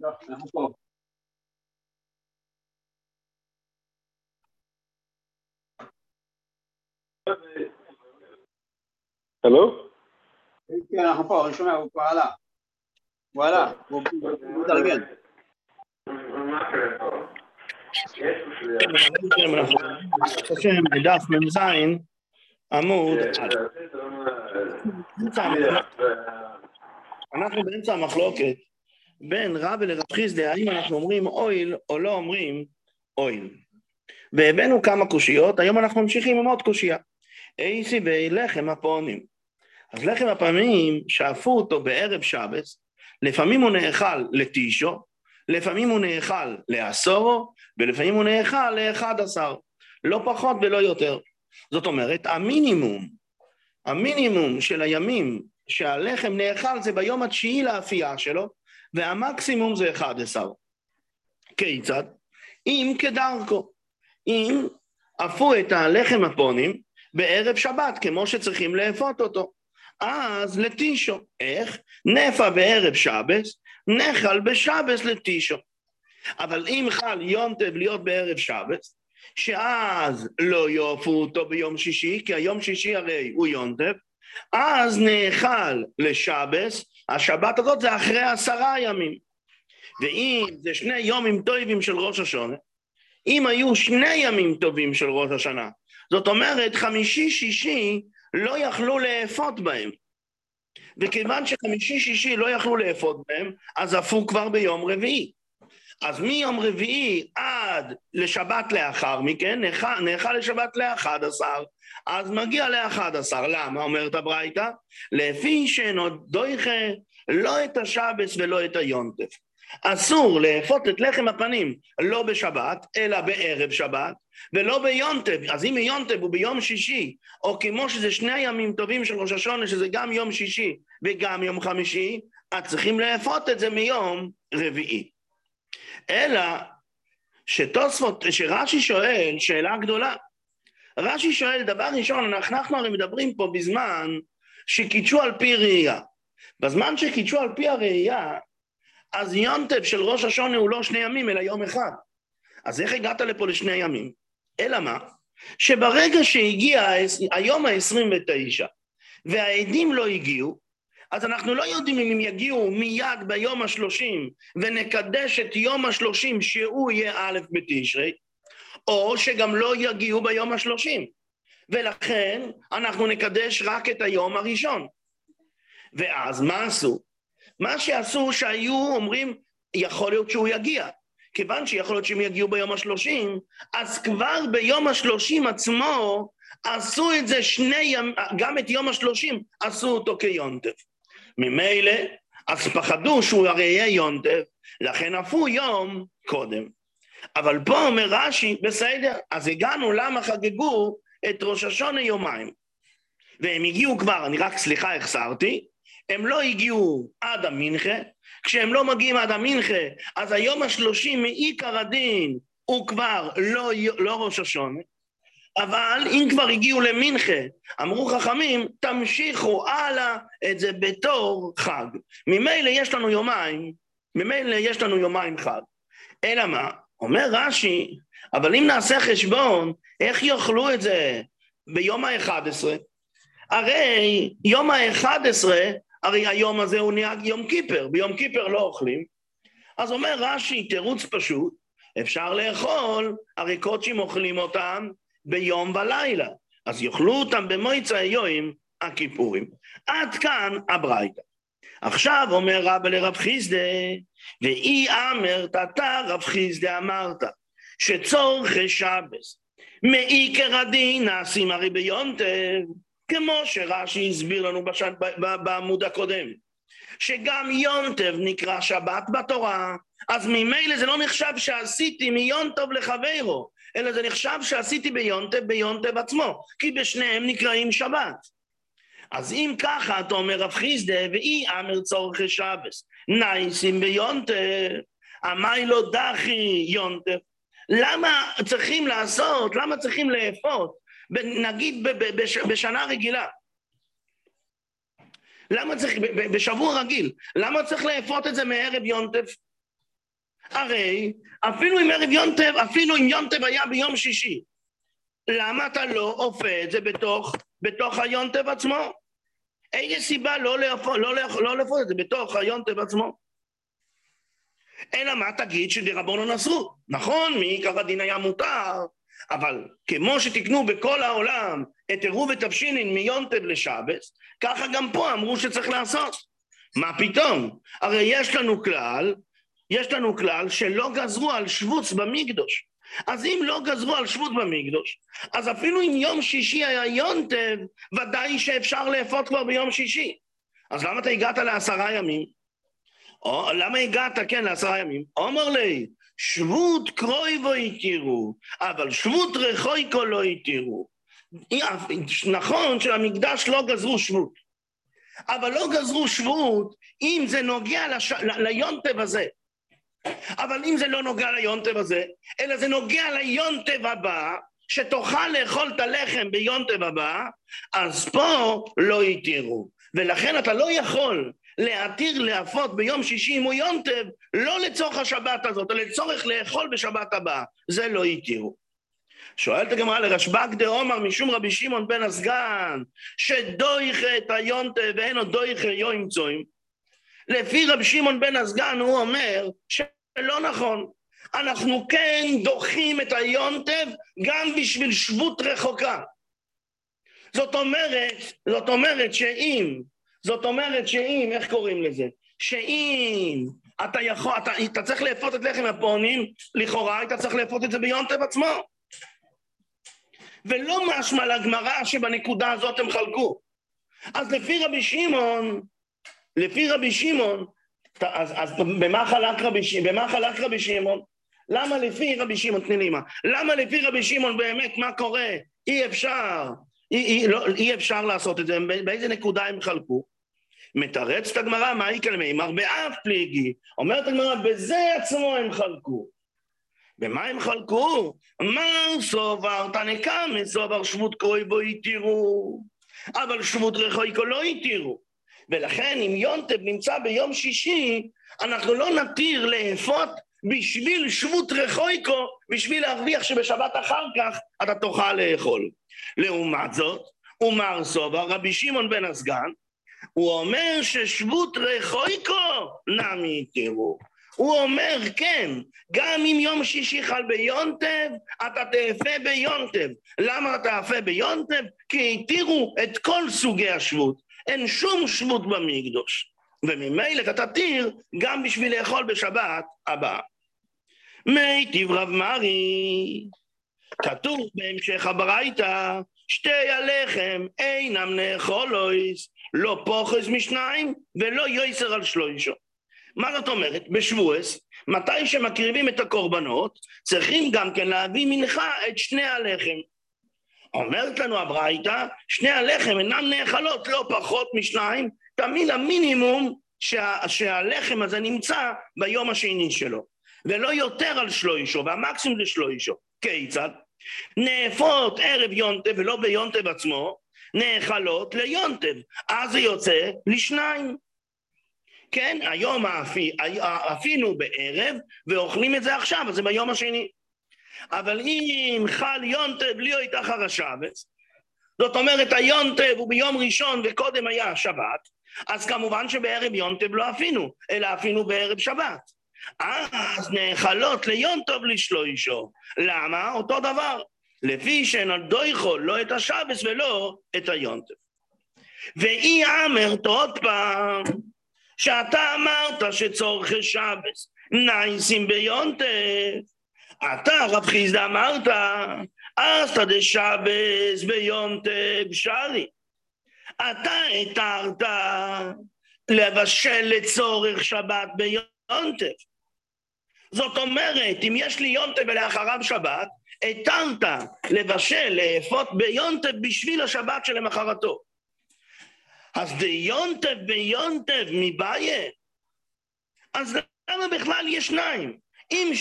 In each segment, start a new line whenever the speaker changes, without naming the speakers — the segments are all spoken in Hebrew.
לא, אנחנו פה.
הלו?
כן, אנחנו פה, אני שומע, הוא כבר עלה. הוא עלה, הוא מתארגן.
דף מ"ז עמוד אנחנו באמצע המחלוקת בין רבי לרב חיסדה, האם אנחנו אומרים אויל או לא אומרים אויל. והבאנו כמה קושיות, היום אנחנו ממשיכים עם עוד קושייה. אייסי ולחם הפונים. אז לחם הפעמים, שאפו אותו בערב שבס, לפעמים הוא נאכל לטישו, לפעמים הוא נאכל לעשורו, ולפעמים הוא נאכל לאחד עשר. לא פחות ולא יותר. זאת אומרת, המינימום, המינימום של הימים שהלחם נאכל זה ביום התשיעי לאפייה שלו, והמקסימום זה אחד עשר. כיצד? אם כדרכו. אם אפו את הלחם הפונים בערב שבת, כמו שצריכים לאפות אותו. אז לטישו. איך? נפה בערב שבס, נחל בשבס לטישו. אבל אם חל יונטב להיות בערב שבס, שאז לא יאפו אותו ביום שישי, כי היום שישי הרי הוא יונטב, אז נאכל לשבס, השבת הזאת זה אחרי עשרה ימים. ואם זה שני יומים טובים של ראש השונה, אם היו שני ימים טובים של ראש השנה, זאת אומרת חמישי-שישי לא יכלו לאפות בהם. וכיוון שחמישי-שישי לא יכלו לאפות בהם, אז עפו כבר ביום רביעי. אז מיום רביעי עד לשבת לאחר מכן, נאכל לשבת לאחד עשר, אז מגיע לאחד עשר. למה? אומרת הברייתא? לפי שאינו דויכה לא את השבס ולא את היונטף. אסור לאפות את לחם הפנים לא בשבת, אלא בערב שבת, ולא ביונטב. אז אם יונטב הוא ביום שישי, או כמו שזה שני ימים טובים של ראש השונה, שזה גם יום שישי וגם יום חמישי, אז צריכים לאפות את זה מיום רביעי. אלא שתוספות, שרש"י שואל שאלה גדולה. רש"י שואל, דבר ראשון, אנחנו הרי מדברים פה בזמן שקידשו על פי ראייה. בזמן שקידשו על פי הראייה, אז יונטב של ראש השונה הוא לא שני ימים, אלא יום אחד. אז איך הגעת לפה לשני ימים? אלא מה? שברגע שהגיע היום ה-29 והעדים לא הגיעו, אז אנחנו לא יודעים אם הם יגיעו מיד ביום השלושים ונקדש את יום השלושים שהוא יהיה א' בתשרי, או שגם לא יגיעו ביום השלושים. ולכן אנחנו נקדש רק את היום הראשון. ואז מה עשו? מה שעשו שהיו אומרים, יכול להיות שהוא יגיע. כיוון שיכול להיות שהם יגיעו ביום השלושים, אז כבר ביום השלושים עצמו עשו את זה שני ימים, גם את יום השלושים עשו אותו כיונטף. ממילא, אז פחדו שהוא הרי יהיה יונטף, לכן עפו יום קודם. אבל פה אומר רש"י, בסדר, אז הגענו למה חגגו את ראש השונה יומיים. והם הגיעו כבר, אני רק, סליחה, החסרתי, הם לא הגיעו עד המנחה, כשהם לא מגיעים עד המנחה, אז היום השלושים מעיקר הדין הוא כבר לא, לא ראש השונה, אבל אם כבר הגיעו למנחה, אמרו חכמים, תמשיכו הלאה את זה בתור חג. ממילא יש לנו יומיים, ממילא יש לנו יומיים חג. אלא מה? אומר רש"י, אבל אם נעשה חשבון, איך יאכלו את זה ביום ה-11? הרי יום ה-11 הרי היום הזה הוא נהיה יום כיפר, ביום כיפר לא אוכלים. אז אומר רש"י, תירוץ פשוט, אפשר לאכול, הרי קודשים אוכלים אותם ביום ולילה, אז יאכלו אותם במועצה היום הכיפורים. עד כאן הברייתא. עכשיו אומר רבא לרב חיסדה, ואי אמרת אתה רב חיסדה אמרת, שצורכי שבס מעיקר הדין נעשים הרי ביונטב, כמו שרש"י הסביר לנו בשד, בעמוד הקודם, שגם יונטב נקרא שבת בתורה, אז ממילא זה לא נחשב שעשיתי מיונטוב לחברו, אלא זה נחשב שעשיתי ביונטב ביונטב עצמו, כי בשניהם נקראים שבת. אז אם ככה, אתה אומר רב חיסדה, ואי אמר צורכי שבס, נייסים ביונטב, עמי לא דחי יונטב. למה צריכים לעשות, למה צריכים לאפות? נגיד בשנה רגילה. למה צריך, בשבוע רגיל, למה צריך לאפות את זה מערב יונטף? הרי אפילו אם ערב יונטב, אפילו אם יונטב היה ביום שישי, למה אתה לא אופה את זה בתוך, בתוך היונטב עצמו? איזה סיבה לא לאפות, לא, לא לאפות את זה בתוך היונטב עצמו? אלא מה תגיד שדרבנו נסרו? נכון, מעיקר הדין היה מותר, אבל כמו שתקנו בכל העולם את עירוב ותבשינין מיונטב לשבס, ככה גם פה אמרו שצריך לעשות. מה פתאום? הרי יש לנו כלל, יש לנו כלל שלא גזרו על שבוץ במקדוש. אז אם לא גזרו על שבוץ במקדוש, אז אפילו אם יום שישי היה יונטב, ודאי שאפשר לאפות כבר ביום שישי. אז למה אתה הגעת לעשרה ימים? או למה הגעת, כן, לעשרה ימים? אומר לי, שבות קרויבו התירו, אבל שבות רחויקו לא התירו. נכון שלמקדש לא גזרו שבות, אבל לא גזרו שבות אם זה נוגע לש... ליונטב הזה. אבל אם זה לא נוגע ליונטב הזה, אלא זה נוגע ליונטב הבא, שתוכל לאכול את הלחם ביונטב הבא, אז פה לא התירו. ולכן אתה לא יכול להתיר להפות ביום שישי אם הוא יונטב, לא לצורך השבת הזאת, אלא לצורך לאכול בשבת הבאה. זה לא התירו. שואלת הגמרא לרשב"ג דעומר משום רבי שמעון בן הסגן, שדויכה את היונטב ואין עוד דויכה יו ימצואים. לפי רבי שמעון בן הסגן הוא אומר שלא נכון. אנחנו כן דוחים את היונטב גם בשביל שבות רחוקה. זאת אומרת, זאת אומרת שאם זאת אומרת שאם, איך קוראים לזה? שאם אתה יכול, אתה, אתה צריך לאפות את לחם הפונים, לכאורה היית צריך לאפות את זה ביום טב עצמו. ולא משמע לגמרא שבנקודה הזאת הם חלקו. אז לפי רבי שמעון, לפי רבי שמעון, אז, אז במה, חלק רבי, במה חלק רבי שמעון? למה לפי רבי שמעון, תני לי מה, למה לפי רבי שמעון באמת מה קורה? אי אפשר, אי, אי, לא, אי אפשר לעשות את זה, באיזה נקודה הם חלקו? מתרצת הגמרא, מה יקרה מימר באף פליגי. אומרת הגמרא, בזה עצמו הם חלקו. במה הם חלקו? אמר סובר תנקם, סובר שבות קרוי בו התירו, אבל שבות רחויקו לא התירו. ולכן אם יונטב נמצא ביום שישי, אנחנו לא נתיר לאפות בשביל שבות רחויקו, בשביל להרוויח שבשבת אחר כך אתה תוכל לאכול. לעומת זאת, ומר סובר, רבי שמעון בן הסגן, הוא אומר ששבות רחויקו נמי תראו. הוא אומר, כן, גם אם יום שישי חל ביונטב, אתה תאפה ביונטב. למה אתה תאפה ביונטב? כי התירו את כל סוגי השבות. אין שום שבות במקדוש. וממילא אתה תתיר גם בשביל לאכול בשבת הבאה. מיטיב רב מרי, כתוב בהמשך הברייתא, שתי הלחם אינם נאכולויס, לא פוחז משניים ולא יויסר על שלוישו. מה זאת אומרת? בשבועס, מתי שמקריבים את הקורבנות, צריכים גם כן להביא מנחה את שני הלחם. אומרת לנו הברייתא, שני הלחם אינם נאכלות לא פחות משניים, תמיד המינימום שה, שהלחם הזה נמצא ביום השני שלו, ולא יותר על שלוישו, והמקסימום זה שלוישו. כיצד? נאפות ערב יונטב ולא ביונטב עצמו, נאכלות ליונטב, אז זה יוצא לשניים. כן, היום אפינו בערב ואוכלים את זה עכשיו, אז זה ביום השני. אבל אם חל יונטב לי או איתך הרשבץ, זאת אומרת היונטב הוא ביום ראשון וקודם היה שבת, אז כמובן שבערב יונטב לא אפינו, אלא אפינו בערב שבת. אז נאכלות ליונטוב לשלוישו. למה? אותו דבר. לפי שאין על דויכו לא את השבס ולא את היונטב. ואי אמרת עוד פעם, שאתה אמרת שצורכי שבס נייסים ביונטב, אתה רב חיסדה אמרת, אסתא דשבס ביונטב שרי. אתה התרת לבשל לצורך שבת ביונטב. זאת אומרת, אם יש לי יונטב ולאחריו שבת, התרת לבשל, לאפות ביונטב בשביל השבת שלמחרתו. אז דיונטב ביונטב מבעיה, אז למה בכלל יש שניים? אם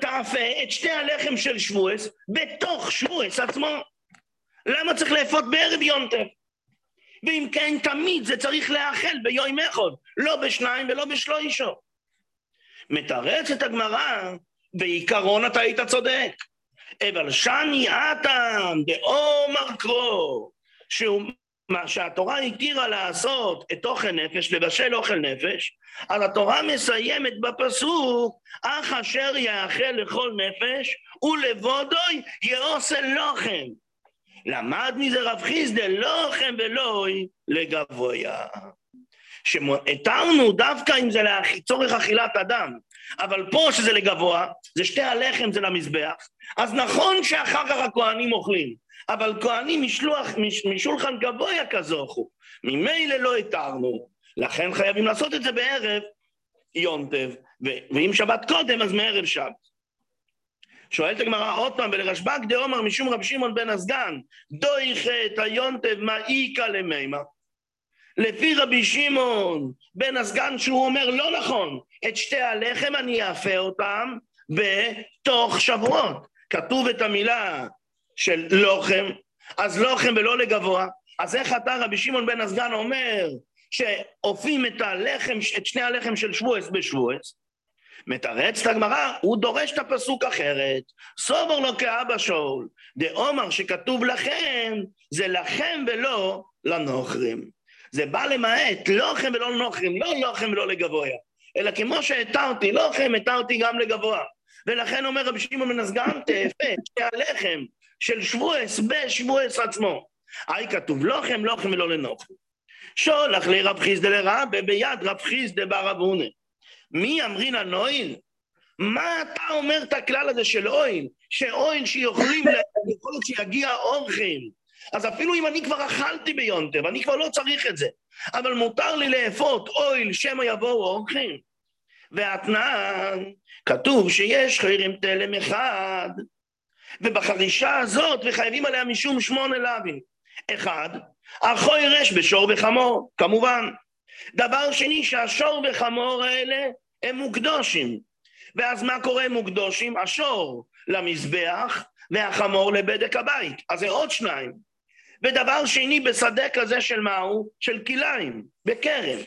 תאפה את שתי הלחם של שבועס בתוך שבועס עצמו, למה צריך לאפות בערב יונטב? ואם כן, תמיד זה צריך להאכל ביום אחד, לא בשניים ולא בשלושה. מתרצת הגמרא, בעיקרון אתה היית צודק. אבל שני עתם דאומר קרו, שהוא מה שהתורה התירה לעשות את אוכל נפש, לבשל אוכל נפש, אז התורה מסיימת בפסוק, אך אשר יאכל לכל נפש, ולבודוי יעושה לוחם. למד מזה רב חיסדה לוחם ולוי לגבויה. שהתרנו דווקא אם זה לצורך אכילת אדם, אבל פה שזה לגבוה, זה שתי הלחם זה למזבח, אז נכון שאחר כך הכהנים אוכלים, אבל כהנים משלוח, מש, משולחן גבוה כזוכו, ממילא לא התרנו, לכן חייבים לעשות את זה בערב יונטב, ואם שבת קודם אז מערב שבת. שואלת הגמרא עוד פעם, ולרשב"ג דאומר משום רבי שמעון בן הסגן, דויכה את היונטב מה איכא למימה. לפי רבי שמעון בן הסגן שהוא אומר לא נכון, את שתי הלחם אני אאפה אותם בתוך שבועות. כתוב את המילה של לוחם, אז לוחם ולא לגבוה, אז איך אתה רבי שמעון בן הסגן אומר שאופים את הלחם, את שני הלחם של שבועס בשבועס? מתרץ את הגמרא, הוא דורש את הפסוק אחרת. סובר לו כאבא שאול, דאומר שכתוב לכם, זה לכם ולא לנוכרים. זה בא למעט לוחם ולא לנוכרים, לא לוחם ולא לגבוה, אלא כמו שהתרתי לוחם, התרתי גם לגבוה. ולכן אומר רבי שמעון בן הסגן, תאפה שתי הלחם של שבועס בשבועס עצמו. היי כתוב לוחם, לוחם ולא לנוכם. שולח לרב חיסדה לרבה ביד רב חיסדה בר אבונה. מי אמרינא נויל? מה אתה אומר את הכלל הזה של אויל? שאויל שיכולים, יכול להיות שיגיע אורחים. אז אפילו אם אני כבר אכלתי ביונטב, אני כבר לא צריך את זה. אבל מותר לי לאפות אויל שמא יבואו אורחים. והתנען, כתוב שיש חיירים תלם אחד, ובחרישה הזאת, וחייבים עליה משום שמונה לאווים. אחד, החוי רש בשור וחמור, כמובן. דבר שני, שהשור וחמור האלה הם מוקדושים. ואז מה קורה מוקדושים? השור למזבח והחמור לבדק הבית. אז זה עוד שניים. ודבר שני, בשדה כזה של מהו? של כליים, בכרם.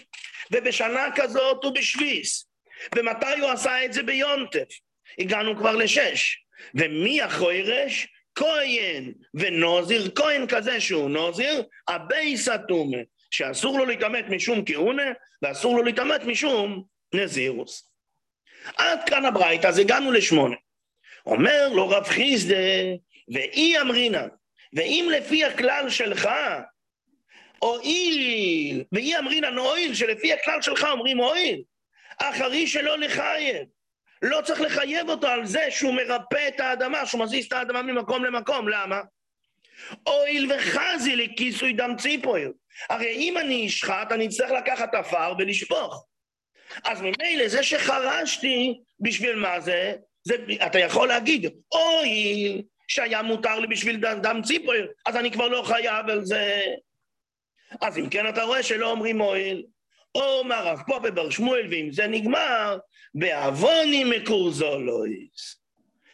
ובשנה כזאת הוא בשביס. ומתי הוא עשה את זה ביונטף? הגענו כבר לשש. ומי החורש? כהן ונוזיר, כהן כזה שהוא נוזיר, בבייס הטומאה, שאסור לו להיטמא משום כהונה, ואסור לו להיטמא משום נזירוס. עד כאן הברייתא, אז הגענו לשמונה. אומר לו רב חיסדה, ואי אמרינן, ואם לפי הכלל שלך, הואיל, ואי אמרינן הואיל, שלפי הכלל שלך אומרים הואיל, אחרי שלא לחייב. לא צריך לחייב אותו על זה שהוא מרפא את האדמה, שהוא מזיז את האדמה ממקום למקום, למה? הואיל וחזי לכיסוי דם ציפויר. הרי אם אני אשחט, אני אצטרך לקחת עפר ולשפוך. אז ממילא זה שחרשתי, בשביל מה זה? זה אתה יכול להגיד, הואיל שהיה מותר לי בשביל דם, ציפויר, אז אני כבר לא חייב על זה. אז אם כן אתה רואה שלא אומרים הואיל. אומר רב פה בבר שמואל, ואם זה נגמר, בעווני מקורזולויס.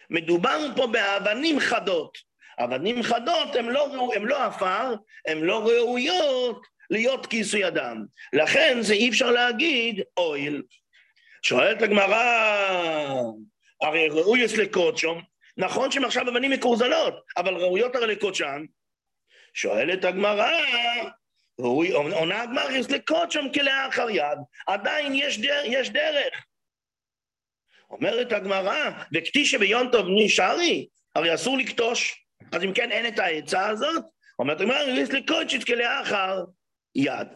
מדובר פה באבנים חדות. אבנים חדות הן לא, לא עפר, הן לא ראויות להיות כיסוי אדם. לכן זה אי אפשר להגיד אויל. שואלת הגמרא, הרי ראויוס לקודשום, נכון שהן עכשיו אבנים מקורזלות, אבל ראויות הרי לקודשם. שואלת הגמרא, עונה הגמרא, יש לקודשם כלאחר יד, עדיין יש, דר, יש דרך. אומרת הגמרא, וכתי שביום טוב נשארי, הרי אסור לקטוש. אז אם כן אין את העצה הזאת, אומרת הגמרא, יש לקודשת כלאחר יד.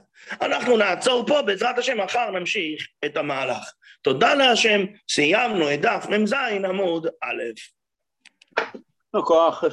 אנחנו נעצור פה, בעזרת השם מחר נמשיך את המהלך. תודה להשם, סיימנו את דף מ"ז עמוד א'.
Não corre.